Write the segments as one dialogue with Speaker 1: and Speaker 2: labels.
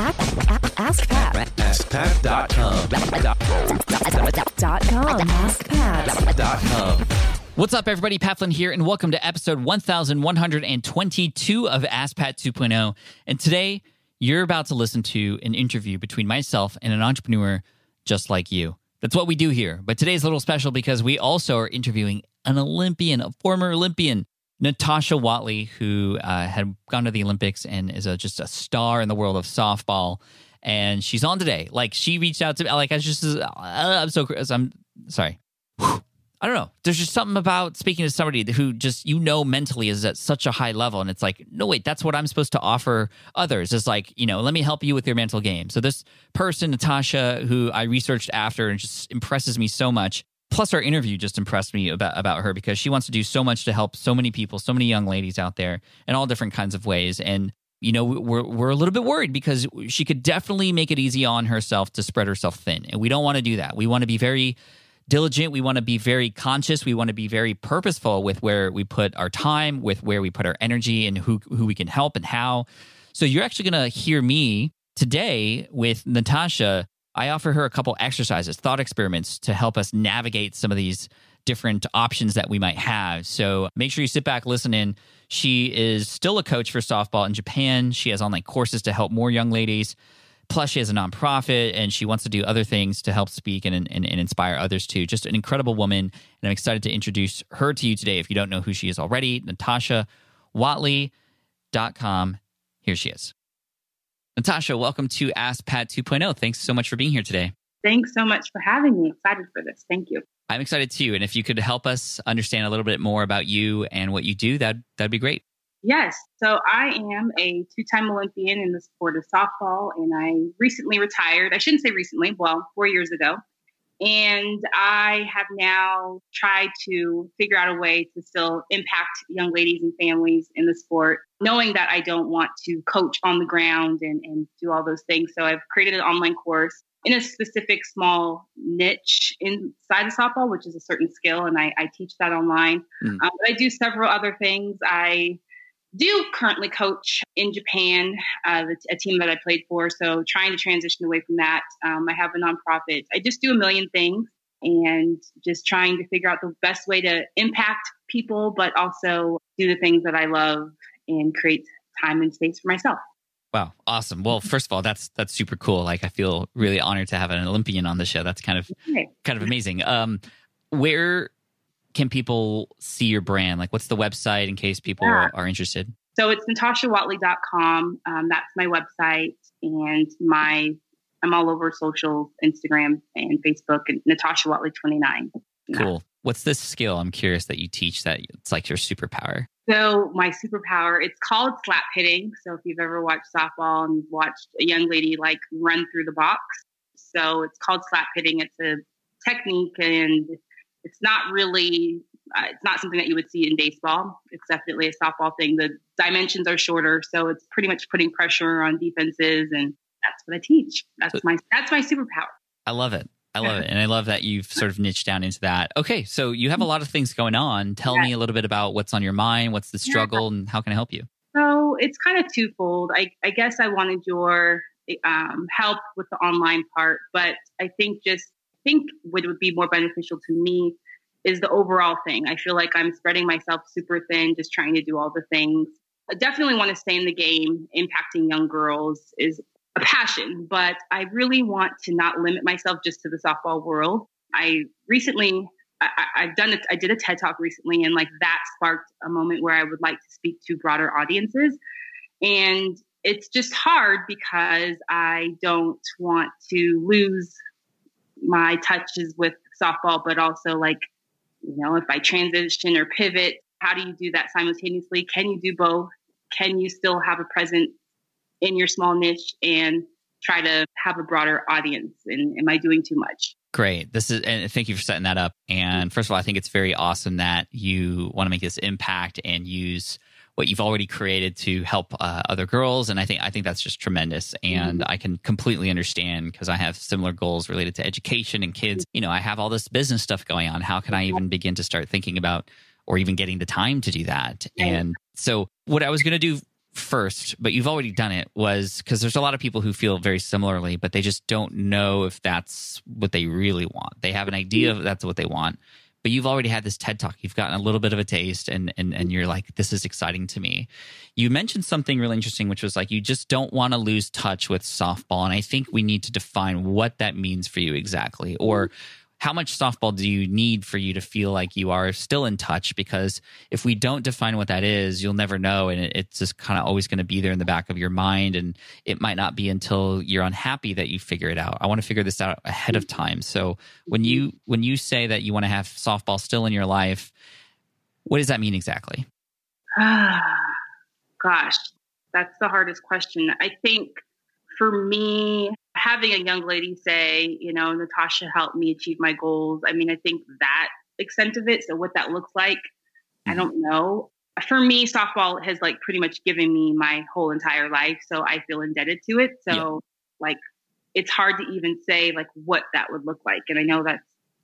Speaker 1: Ask Pat.
Speaker 2: AskPat.com.
Speaker 1: Dot com. AskPat.
Speaker 3: What's up, everybody? Pat Flynn here, and welcome to episode 1122 of Ask Pat 2.0. And today, you're about to listen to an interview between myself and an entrepreneur just like you. That's what we do here. But today's a little special because we also are interviewing an Olympian, a former Olympian, Natasha Watley, who uh, had gone to the Olympics and is a, just a star in the world of softball. And she's on today. Like she reached out to me. Like I was just, uh, I'm so, I'm sorry. I don't know. There's just something about speaking to somebody who just you know mentally is at such a high level, and it's like, no, wait, that's what I'm supposed to offer others. It's like, you know, let me help you with your mental game. So this person, Natasha, who I researched after, and just impresses me so much. Plus, our interview just impressed me about about her because she wants to do so much to help so many people, so many young ladies out there in all different kinds of ways. And you know, we're we're a little bit worried because she could definitely make it easy on herself to spread herself thin, and we don't want to do that. We want to be very diligent. We want to be very conscious. We want to be very purposeful with where we put our time, with where we put our energy, and who who we can help and how. So you're actually going to hear me today with Natasha. I offer her a couple exercises, thought experiments to help us navigate some of these different options that we might have. So make sure you sit back, listen in. She is still a coach for softball in Japan. She has online courses to help more young ladies. Plus, she has a nonprofit and she wants to do other things to help speak and, and, and inspire others too. Just an incredible woman. And I'm excited to introduce her to you today. If you don't know who she is already, Natasha Watley.com. Here she is. Natasha, welcome to Ask Pat 2.0. Thanks so much for being here today.
Speaker 4: Thanks so much for having me. Excited for this. Thank you.
Speaker 3: I'm excited too. And if you could help us understand a little bit more about you and what you do, that that'd be great.
Speaker 4: Yes. So I am a two time Olympian in the sport of softball, and I recently retired. I shouldn't say recently, well, four years ago. And I have now tried to figure out a way to still impact young ladies and families in the sport, knowing that I don't want to coach on the ground and, and do all those things. So I've created an online course in a specific small niche inside of softball, which is a certain skill, and I, I teach that online. Mm. Um, but I do several other things. I do currently coach in Japan, uh, a team that I played for. So trying to transition away from that. Um, I have a nonprofit. I just do a million things and just trying to figure out the best way to impact people, but also do the things that I love and create time and space for myself.
Speaker 3: Wow, awesome. Well, first of all, that's that's super cool. Like I feel really honored to have an Olympian on the show. That's kind of okay. kind of amazing. Um where can people see your brand? Like, what's the website in case people yeah. are, interested?
Speaker 4: So it's natashawatley.com. Um, that's my website. And my, I'm all over social, Instagram and Facebook, and Natasha Watley 29.
Speaker 3: Cool. What's this skill? I'm curious that you teach that it's like your superpower.
Speaker 4: So my superpower, it's called slap hitting. So if you've ever watched softball and watched a young lady like run through the box, so it's called slap hitting. It's a technique and it's not really uh, it's not something that you would see in baseball. It's definitely a softball thing. The dimensions are shorter, so it's pretty much putting pressure on defenses, and that's what I teach. That's my that's my superpower.
Speaker 3: I love it. I love it, and I love that you've sort of niched down into that. Okay, so you have a lot of things going on. Tell yeah. me a little bit about what's on your mind. What's the struggle, yeah. and how can I help you?
Speaker 4: So it's kind of twofold. I, I guess I wanted your um, help with the online part, but I think just think what would be more beneficial to me is the overall thing. I feel like I'm spreading myself super thin, just trying to do all the things. I definitely want to stay in the game. Impacting young girls is a passion, but I really want to not limit myself just to the softball world. I recently, I, have done it. I did a TED talk recently, and like that sparked a moment where I would like to speak to broader audiences. And it's just hard because I don't want to lose my touches with softball, but also like, you know, if I transition or pivot, how do you do that simultaneously? Can you do both? Can you still have a presence in your small niche and try to have a broader audience? And am I doing too much?
Speaker 3: Great. This is, and thank you for setting that up. And mm-hmm. first of all, I think it's very awesome that you want to make this impact and use what you've already created to help uh, other girls. And i think i think that's just tremendous. And mm-hmm. i can completely understand because i have similar goals related to education and kids. You know i have all this business stuff going on. How can i even begin to start thinking about or even getting the time to do that? And so what i was going to do first, but you've already done it, was because there's a lot of people who feel very similarly, but they just don't know if that's what they really want. They have an idea of that's what they want, but you've already had this TED talk. You've gotten a little bit of a taste, and and and you're like, this is exciting to me. You mentioned something really interesting, which was like you just don't want to lose touch with softball, and I think we need to define what that means for you exactly, or how much softball do you need for you to feel like you are still in touch? Because if we don't define what that is, you'll never know. And it's just kind of always going to be there in the back of your mind. And it might not be until you're unhappy that you figure it out. I want to figure this out ahead of time. So when mm-hmm. you, when you say that you want to have softball still in your life, what does that mean exactly?
Speaker 4: Gosh, that's the hardest question. I think for me, having a young lady say, you know, Natasha helped me achieve my goals. I mean, I think that extent of it. So what that looks like, I mm-hmm. don't know. For me, softball has like pretty much given me my whole entire life. So I feel indebted to it. So yeah. like it's hard to even say like what that would look like. And I know that's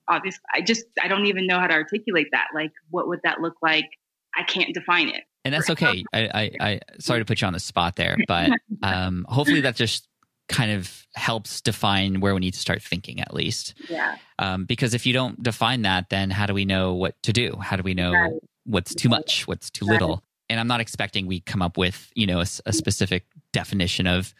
Speaker 4: obvious. I just I don't even know how to articulate that. Like what would that look like? I can't define it.
Speaker 3: And that's okay. I, I, I sorry to put you on the spot there, but um, hopefully that just kind of helps define where we need to start thinking at least.
Speaker 4: Yeah.
Speaker 3: Um, because if you don't define that, then how do we know what to do? How do we know right. what's too much, what's too right. little? And I'm not expecting we come up with, you know, a, a specific definition of,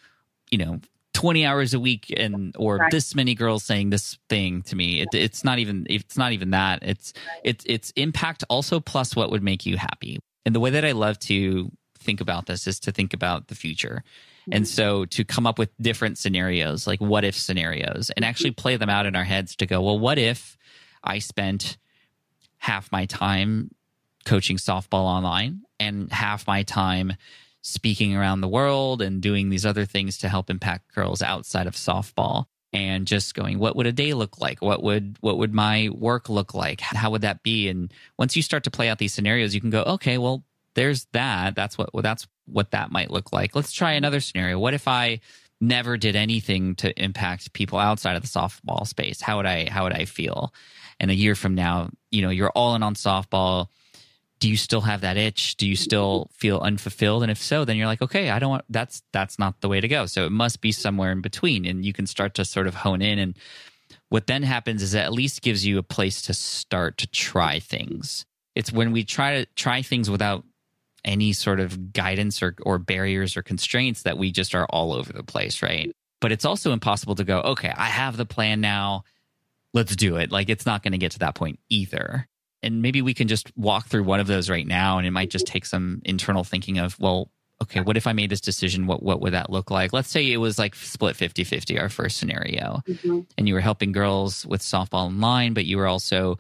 Speaker 3: you know, 20 hours a week and or right. this many girls saying this thing to me it, it's not even it's not even that it's it's it's impact also plus what would make you happy and the way that i love to think about this is to think about the future and mm-hmm. so to come up with different scenarios, like what if scenarios, and actually mm-hmm. play them out in our heads to go, well, what if I spent half my time coaching softball online and half my time speaking around the world and doing these other things to help impact girls outside of softball and just going what would a day look like? What would what would my work look like? How would that be? And once you start to play out these scenarios you can go okay well there's that that's what well, that's what that might look like. Let's try another scenario. What if I never did anything to impact people outside of the softball space? How would I how would I feel? And a year from now, you know, you're all in on softball. Do you still have that itch? Do you still feel unfulfilled? And if so, then you're like, okay, I don't want that's that's not the way to go. So it must be somewhere in between. And you can start to sort of hone in and what then happens is it at least gives you a place to start to try things. It's when we try to try things without any sort of guidance or, or barriers or constraints that we just are all over the place, right? But it's also impossible to go, okay, I have the plan now. Let's do it. Like it's not going to get to that point either. And maybe we can just walk through one of those right now. And it might just take some internal thinking of, well, okay, what if I made this decision? What what would that look like? Let's say it was like split 50-50, our first scenario. Mm-hmm. And you were helping girls with softball online, but you were also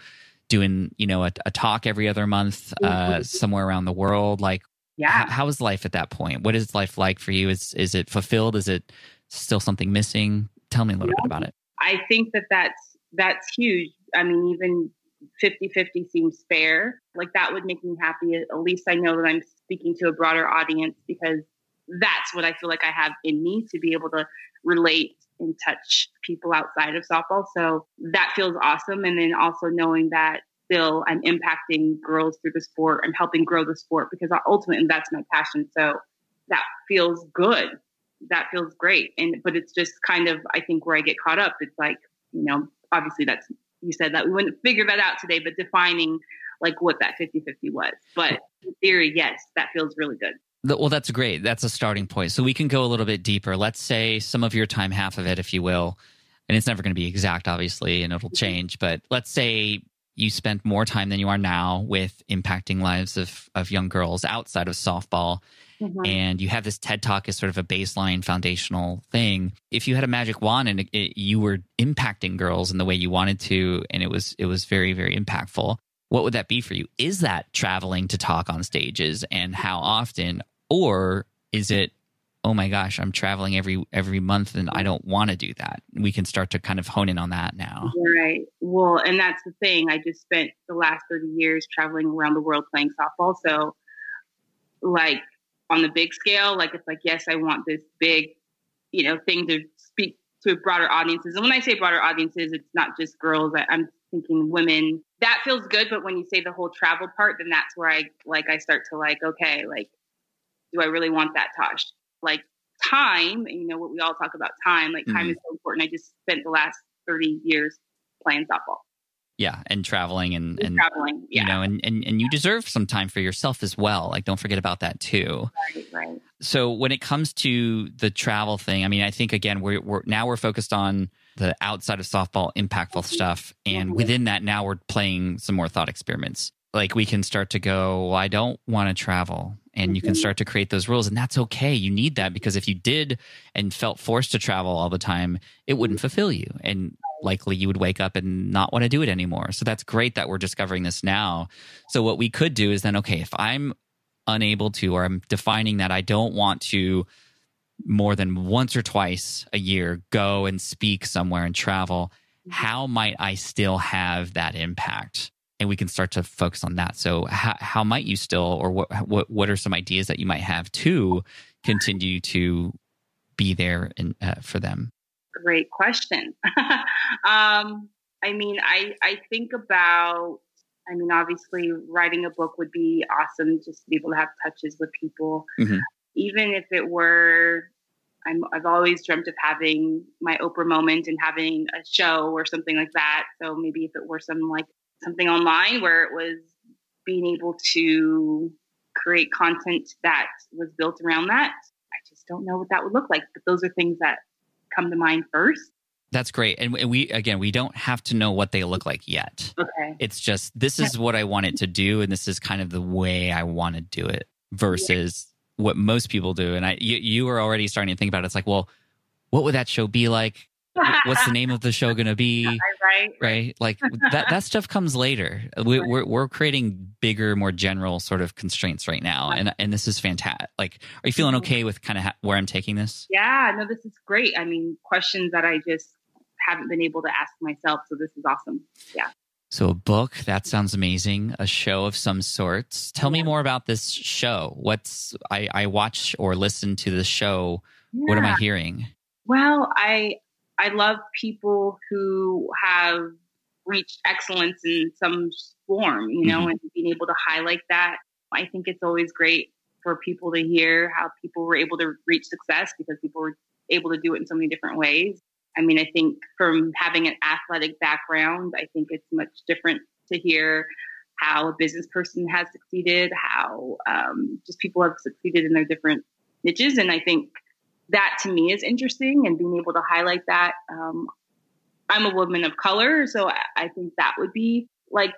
Speaker 3: doing you know a, a talk every other month uh, somewhere around the world? Like
Speaker 4: yeah.
Speaker 3: h- how is life at that point? What is life like for you? Is is it fulfilled? Is it still something missing? Tell me a little yeah. bit about it.
Speaker 4: I think that that's that's huge. I mean even 50-50 seems fair. Like that would make me happy. At least i know that i'm speaking to a broader audience because that's what i feel like i have in me to be able to relate and touch people outside of softball. So that feels awesome. And then also knowing that still I'm impacting girls through the sport. I'm helping grow the sport because ultimately that's my passion. So that feels good. That feels great. And but it's just kind of I think where I get caught up. It's like, you know, obviously that's you said that we wouldn't figure that out today, but defining like what that 50-50 was. But in theory, yes, that feels really good.
Speaker 3: Well, that's great. That's a starting point. So we can go a little bit deeper. Let's say some of your time, half of it, if you will, and it's never going to be exact, obviously, and it'll change. But let's say you spent more time than you are now with impacting lives of, of young girls outside of softball. Mm-hmm. And you have this TED Talk as sort of a baseline foundational thing. If you had a magic wand and it, it, you were impacting girls in the way you wanted to, and it was it was very very impactful, what would that be for you? Is that traveling to talk on stages, and how often? Or is it oh my gosh i'm traveling every every month and i don't want to do that? We can start to kind of hone in on that now.
Speaker 4: Right. Well and that's the thing. I just spent the last 30 years traveling around the world playing softball. So like on the big scale like it's like yes i want this big you know thing to speak to broader audiences. And when i say broader audiences it's not just girls. I, i'm thinking women. That feels good. But when you say the whole travel part then that's where i like i start to like okay like do I really want that, Tosh? Like time, you know what we all talk about time. Like time
Speaker 3: Mhm.
Speaker 4: is so important. I just spent the last thirty years playing softball,
Speaker 3: Yeah, and traveling and
Speaker 4: and
Speaker 3: and
Speaker 4: traveling. Yeah,
Speaker 3: you know, and, and and you deserve some time for yourself as well. Like, don't forget about that too.
Speaker 4: right, right.
Speaker 3: So when it comes to the travel thing, I mean, I think again we're, we're now we're focused on the outside of softball impactful stuff, and
Speaker 4: Mhm.
Speaker 3: within that, now we're playing some more thought experiments. Like we can start to go, well, I don't want to travel, and you can
Speaker 4: Mhm.
Speaker 3: start to create those rules, and that's okay. You need that because if you did and felt forced to travel all the time, it wouldn't fulfill you, and likely you would wake up and not want to do it anymore. So that's great that we're discovering this now. So what we could do is then, okay, if I'm unable to, or I'm defining that I don't want to more than once or twice a year go and speak somewhere and travel, how might I still have that impact? And we can start to focus on that. So, how, how might you still, or what, what, what are some ideas that you might have to continue to be there in, uh, for them?
Speaker 4: Great question. um, I mean, I I think about. I mean, obviously, writing a book would be awesome just to be able to have touches with people.
Speaker 3: Mhm.
Speaker 4: Even if it were, I'm, I've always dreamt of having my Oprah moment and having a show or something like that. So maybe if it were some like something online where it was being able to create content that was built around that, I just don't know what that would look like. But those are things that come to mind first.
Speaker 3: That's great. And we- again, we don't have to know what they look like yet.
Speaker 4: Okay.
Speaker 3: It's just, this is what I want it to do. And this is kind of the way I want to do it versus what most people do. And I, you, you were already starting to think about it. It's like, well, what would that show be like? What's the name of the show going to be?
Speaker 4: right?
Speaker 3: Right? Like that, that stuff comes later. We, we're, we're creating bigger, more general sort of constraints right now. And, and this is fantastic. Like, are you feeling mm-hmm. okay with kind of ha- where I'm taking this?
Speaker 4: Yeah, no, this is great. I mean, questions that I just haven't been able to ask myself. So this is awesome. Yeah.
Speaker 3: So a book, that sounds amazing. A show of some sorts. Tell me more about this show. What's I, I watch or listen to the show. What am I hearing?
Speaker 4: Well, I I love people who have reached excellence in some form, you know,
Speaker 3: Mhm.
Speaker 4: and being able to highlight that. I think it's always great for people to hear how people were able to reach success because people were able to do it in so many different ways. I mean, I think from having an athletic background, I think it's much different to hear how a business person has succeeded, how um, just people have succeeded in their different niches. And I think that to me is interesting and being able to highlight that. Um, I'm a woman of color, so I, I think that would be like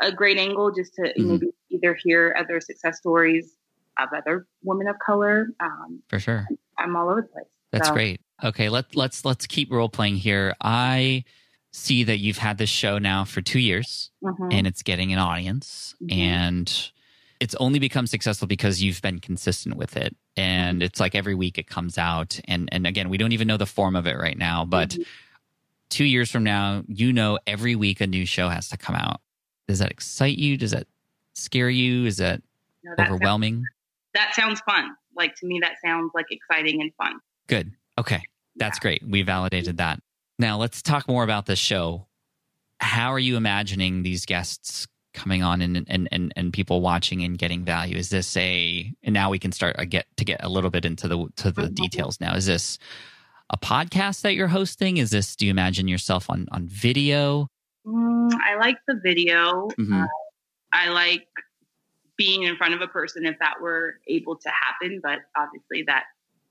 Speaker 4: a great angle just to
Speaker 3: Mhm.
Speaker 4: maybe either hear other success stories of other women of color. Um,
Speaker 3: For sure.
Speaker 4: I'm all over the place.
Speaker 3: That's
Speaker 4: So,
Speaker 3: great. Okay, let let's let's keep role playing here. I see that you've had this show now for two years
Speaker 4: mhm.
Speaker 3: and it's getting an audience
Speaker 4: Mhm.
Speaker 3: and it's only become successful because you've been consistent with it. And it's like every week it comes out. And and again we don't even know the form of it right now but
Speaker 4: Mhm.
Speaker 3: two years from now you know every week a new show has to come out. Does that excite you? Does that scare you? Is that
Speaker 4: No, that, sounds,
Speaker 3: overwhelming?
Speaker 4: That sounds fun. Like to me, that sounds like exciting and fun.
Speaker 3: good. Okay. That's great. We validated that. Now let's talk more about this show. How are you imagining these guests coming on and and and, and people watching and getting value is this a and now we can start a get to get a little bit into the to the details now is this a podcast that you're hosting is this do you imagine yourself on on video
Speaker 4: Mm, I like the video.
Speaker 3: Mhm.
Speaker 4: Uh, I like being in front of a person if that were able to happen, but obviously that.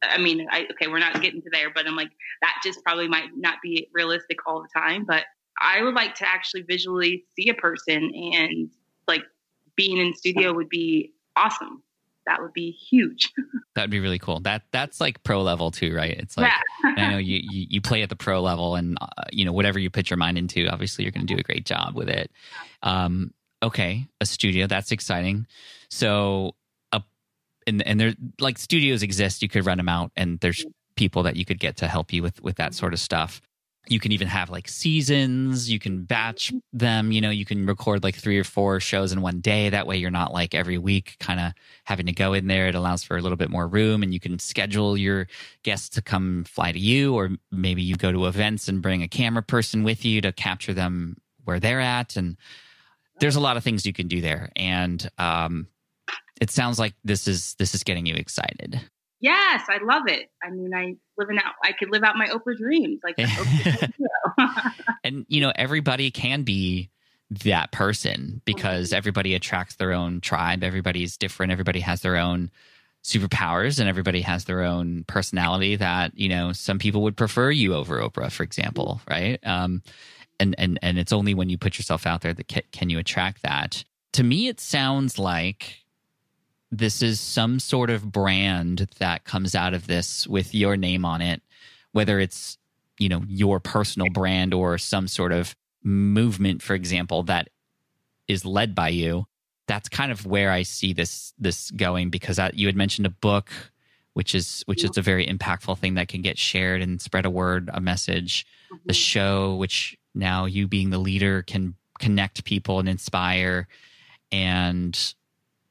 Speaker 4: I mean, I, okay, we're not getting to there, but I'm like that just probably might not be realistic all the time. But I would like to actually visually see a person, and like being in studio would be awesome. That would be huge.
Speaker 3: that would be really cool that that's like pro level too right it's like
Speaker 4: yeah.
Speaker 3: I know you, you you play at the pro level, and uh, you know whatever you put your mind into, obviously you're going to do a great job with it. Um, okay, a studio that's exciting. So, a and and there like studios exist. You could rent them out, and there's people that you could get to help you with with that sort of stuff. You can even have like seasons. You can batch them. You know, you can record like three or four shows in one day. That way, you're not like every week kind of having to go in there. It allows for a little bit more room, and you can schedule your guests to come fly to you, or maybe you go to events and bring a camera person with you to capture them where they're at. And there's a lot of things you can do there. And um, it sounds like this is this is getting you excited.
Speaker 4: Yes, I love it. I mean, I living out. I could live out my Oprah dreams, like.
Speaker 3: and you know, everybody can be that person because mm-hmm. everybody attracts their own tribe. Everybody's different. Everybody has their own superpowers, and everybody has their own personality. That you know, some people would prefer you over Oprah, for example, right? Um, and and and it's only when you put yourself out there that can, can you attract that. To me, it sounds like this is some sort of brand that comes out of this with your name on it, whether it's, you know, your personal brand or some sort of movement, for example, that is led by you. That's kind of where I see this this going because I, you had mentioned a book, which is which is a very impactful thing that can get shared and spread a word, a message. Mm-hmm. The show, which now you being the leader can connect people and inspire, and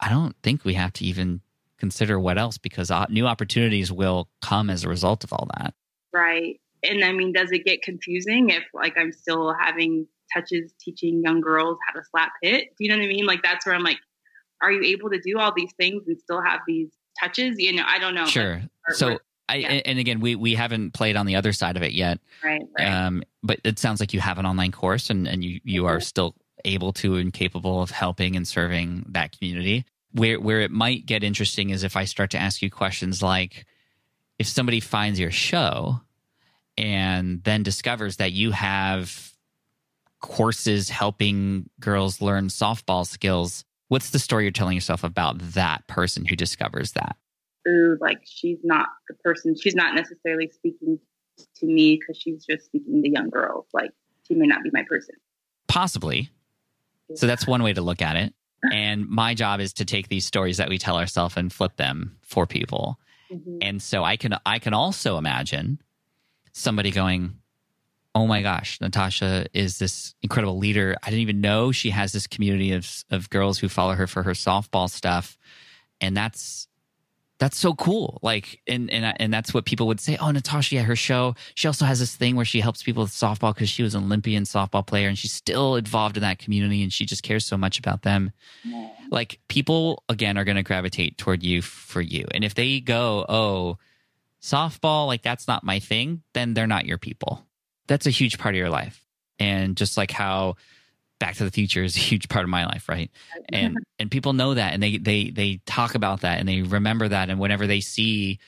Speaker 3: I don't think we have to even consider what else because new opportunities will come as a result of all that.
Speaker 4: Right. And I mean, does it get confusing if like I'm still having touches teaching young girls how to slap hit? Do you know what I mean? Like that's where I'm like, are you able to do all these things and still have these touches? You know, I don't know.
Speaker 3: Sure. so I, yeah. and again, we, we haven't played on the other side of it yet.
Speaker 4: Right. right.
Speaker 3: Um, but it sounds like you have an online course and, and you, you mm-hmm. are still able to and capable of helping and serving that community. Where where it might get interesting is if I start to ask you questions like if somebody finds your show and then discovers that you have courses helping girls learn softball skills, what's the story you're telling yourself about that person who discovers that?
Speaker 4: Ooh, like she's not the person, she's not necessarily speaking to me because she's just speaking to young girls. Like she may not be my person.
Speaker 3: Possibly. So that's one way to look at it. And my job is to take these stories that we tell ourselves and flip them for people. Mm-hmm. And so I can I can also imagine somebody going, "Oh my gosh, Natasha is this incredible leader. I didn't even know she has this community of of girls who follow her for her softball stuff." And that's that's so cool. Like, and and and that's what people would say. Oh, Natasha, yeah, her show. She also has this thing where she helps people with softball because she was an Olympian softball player, and she's still involved in that community, and she just cares so much about them. Yeah. Like, people again are going to gravitate toward you for you, and if they go, oh, softball, like that's not my thing, then they're not your people. That's a huge part of your life, and just like how Back to the Future is a huge part of my life, right? And and people know that, and they they they talk about that, and they remember that, and whenever they see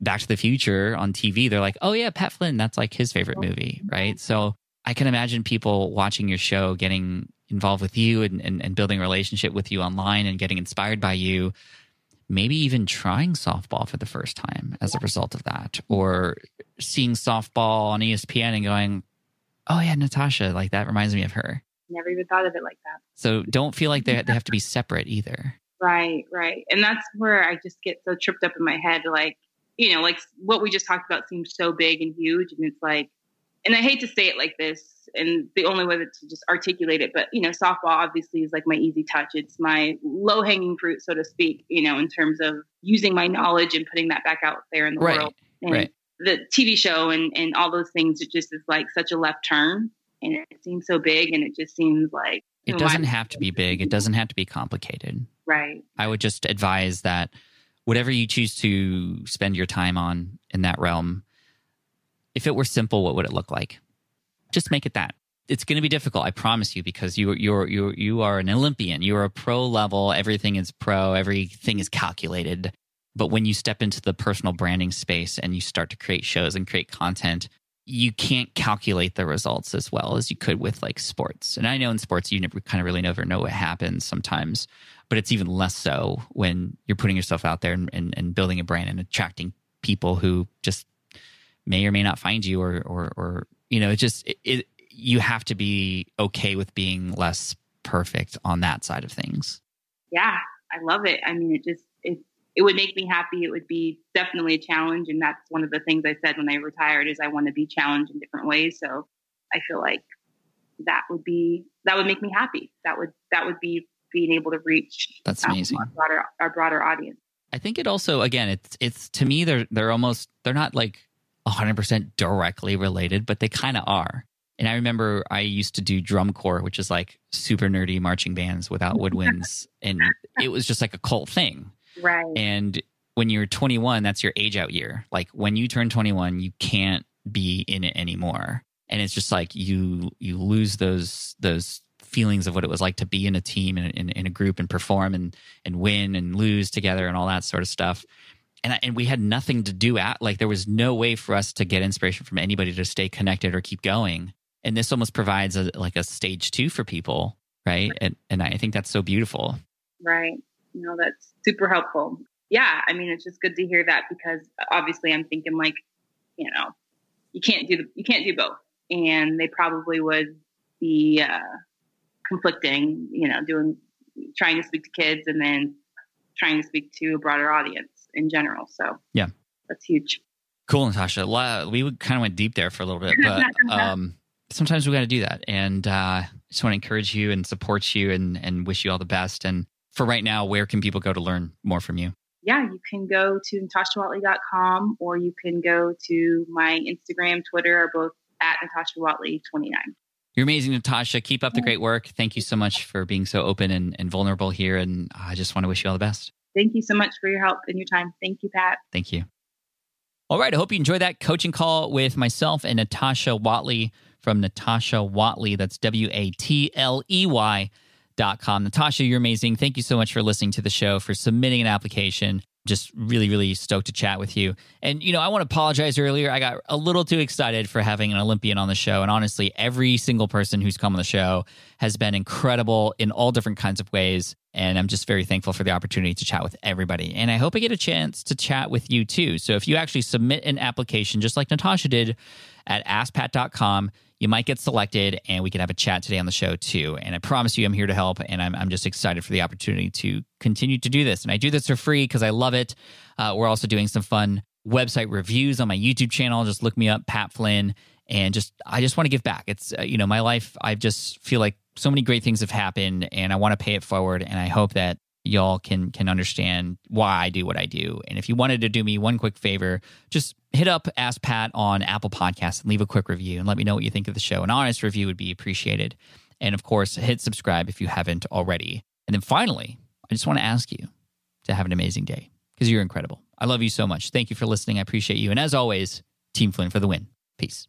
Speaker 3: Back to the Future on TV, they're like, "Oh yeah, Pat Flynn, that's like his favorite oh, movie," right? So I can imagine people watching your show getting involved with you and, and, and building a relationship with you online and getting inspired by you maybe even trying softball for the first time as a result of that or seeing softball on espn and going oh yeah natasha like that reminds me of her
Speaker 4: never even thought of it like that.
Speaker 3: So don't feel like they, they have to be separate either.
Speaker 4: Right, right. And that's where I just get so tripped up in my head. Like, you know, like what we just talked about seems so big and huge. And it's like, and I hate to say it like this, and the only way to just articulate it, but you know, softball obviously is like my easy touch. It's my low hanging fruit, so to speak, you know, in terms of using my knowledge and putting that back out there in the
Speaker 3: right,
Speaker 4: world.
Speaker 3: And right.
Speaker 4: the TV show and, and all those things, it just is like such a left turn and it seems so big and it just seems like
Speaker 3: it doesn't have to be big. It doesn't have to be complicated.
Speaker 4: Right.
Speaker 3: I would just advise that whatever you choose to spend your time on in that realm if it were simple what would it look like? Just make it that. It's going to be difficult i promise you because you you're you you are an olympian. You're a pro level. Everything is pro. Everything is calculated. But when you step into the personal branding space and you start to create shows and create content you can't calculate the results as well as you could with like sports. And I know in sports you never kind of really never know what happens sometimes, but it's even less so when you're putting yourself out there and, and, and building a brand and attracting people who just may or may not find you or or, or you know it just it, it you have to be okay with being less perfect on that side of things.
Speaker 4: Yeah, I love it. I mean, it just it would make me happy. It would be definitely a challenge. And that's one of the things I said when I retired is I want to be challenged in different ways. So I feel like that would be, that would make me happy. That would, that would be being able to reach
Speaker 3: that's amazing.
Speaker 4: our broader, our broader audience.
Speaker 3: I think it also, again, it's, it's to me, they're, they're almost, they're not like hundred percent directly related, but they kind of are. And I remember I used to do drum corps, which is like super nerdy marching bands without woodwinds. and it was just like a cult thing.
Speaker 4: Right.
Speaker 3: And when you're 21, that's your age out year. Like when you turn 21, you can't be in it anymore. And it's just like you you lose those those feelings of what it was like to be in a team and in, in, a group and perform and and win and lose together and all that sort of stuff. And I, and we had nothing to do at like there was no way for us to get inspiration from anybody to stay connected or keep going. And this almost provides a like a stage two for people, right? And and I think that's so beautiful.
Speaker 4: Right. You know, that's super helpful. Yeah, I mean, it's just good to hear that because obviously I'm thinking like, you know, you can't do the you can't do both, and they probably would be uh, conflicting. You know, doing trying to speak to kids and then trying to speak to a broader audience in general. So
Speaker 3: yeah,
Speaker 4: that's huge.
Speaker 3: Cool, Natasha. We kind of went deep there for a little bit, but um, sometimes we got to do that. And uh, I just want to encourage you and support you and, and wish you all the best. And for right now, where can people go to learn more from you?
Speaker 4: Yeah, you can go to natashawatley.com or you can go to my Instagram, Twitter are both at Natasha Watley 29.
Speaker 3: You're amazing, Natasha. Keep up the great work. Thank you so much for being so open and, and vulnerable here. And I just want to wish you all the best.
Speaker 4: Thank you so much for your help and your time. Thank you, Pat.
Speaker 3: Thank you. All right. I hope you enjoyed that coaching call with myself and Natasha Watley from Natasha Watley. That's W A T L E Y Natasha, you're amazing. Thank you so much for listening to the show, for submitting an application. Just really, really stoked to chat with you. And, you know, I want to apologize earlier. I got a little too excited for having an Olympian on the show. And honestly, every single person who's come on the show has been incredible in all different kinds of ways. And I'm just very thankful for the opportunity to chat with everybody. And I hope I get a chance to chat with you too. So if you actually submit an application, just like Natasha did at askpat.com, you might get selected and we can have a chat today on the show too. And I promise you, I'm here to help. And I'm, I'm just excited for the opportunity to continue to do this. And I do this for free because I love it. Uh, we're also doing some fun website reviews on my YouTube channel. Just look me up, Pat Flynn. And just, I just want to give back. It's, uh, you know, my life, I just feel like so many great things have happened and I want to pay it forward. And I hope that y'all can can understand why I do what I do. And if you wanted to do me one quick favor, just hit up Ask Pat on Apple Podcasts and leave a quick review and let me know what you think of the show. An honest review would be appreciated. And of course, hit subscribe if you haven't already. And then finally, I just want to ask you to have an amazing day because you're incredible. I love you so much. Thank you for listening. I appreciate you. And as always, Team Flynn for the win. Peace.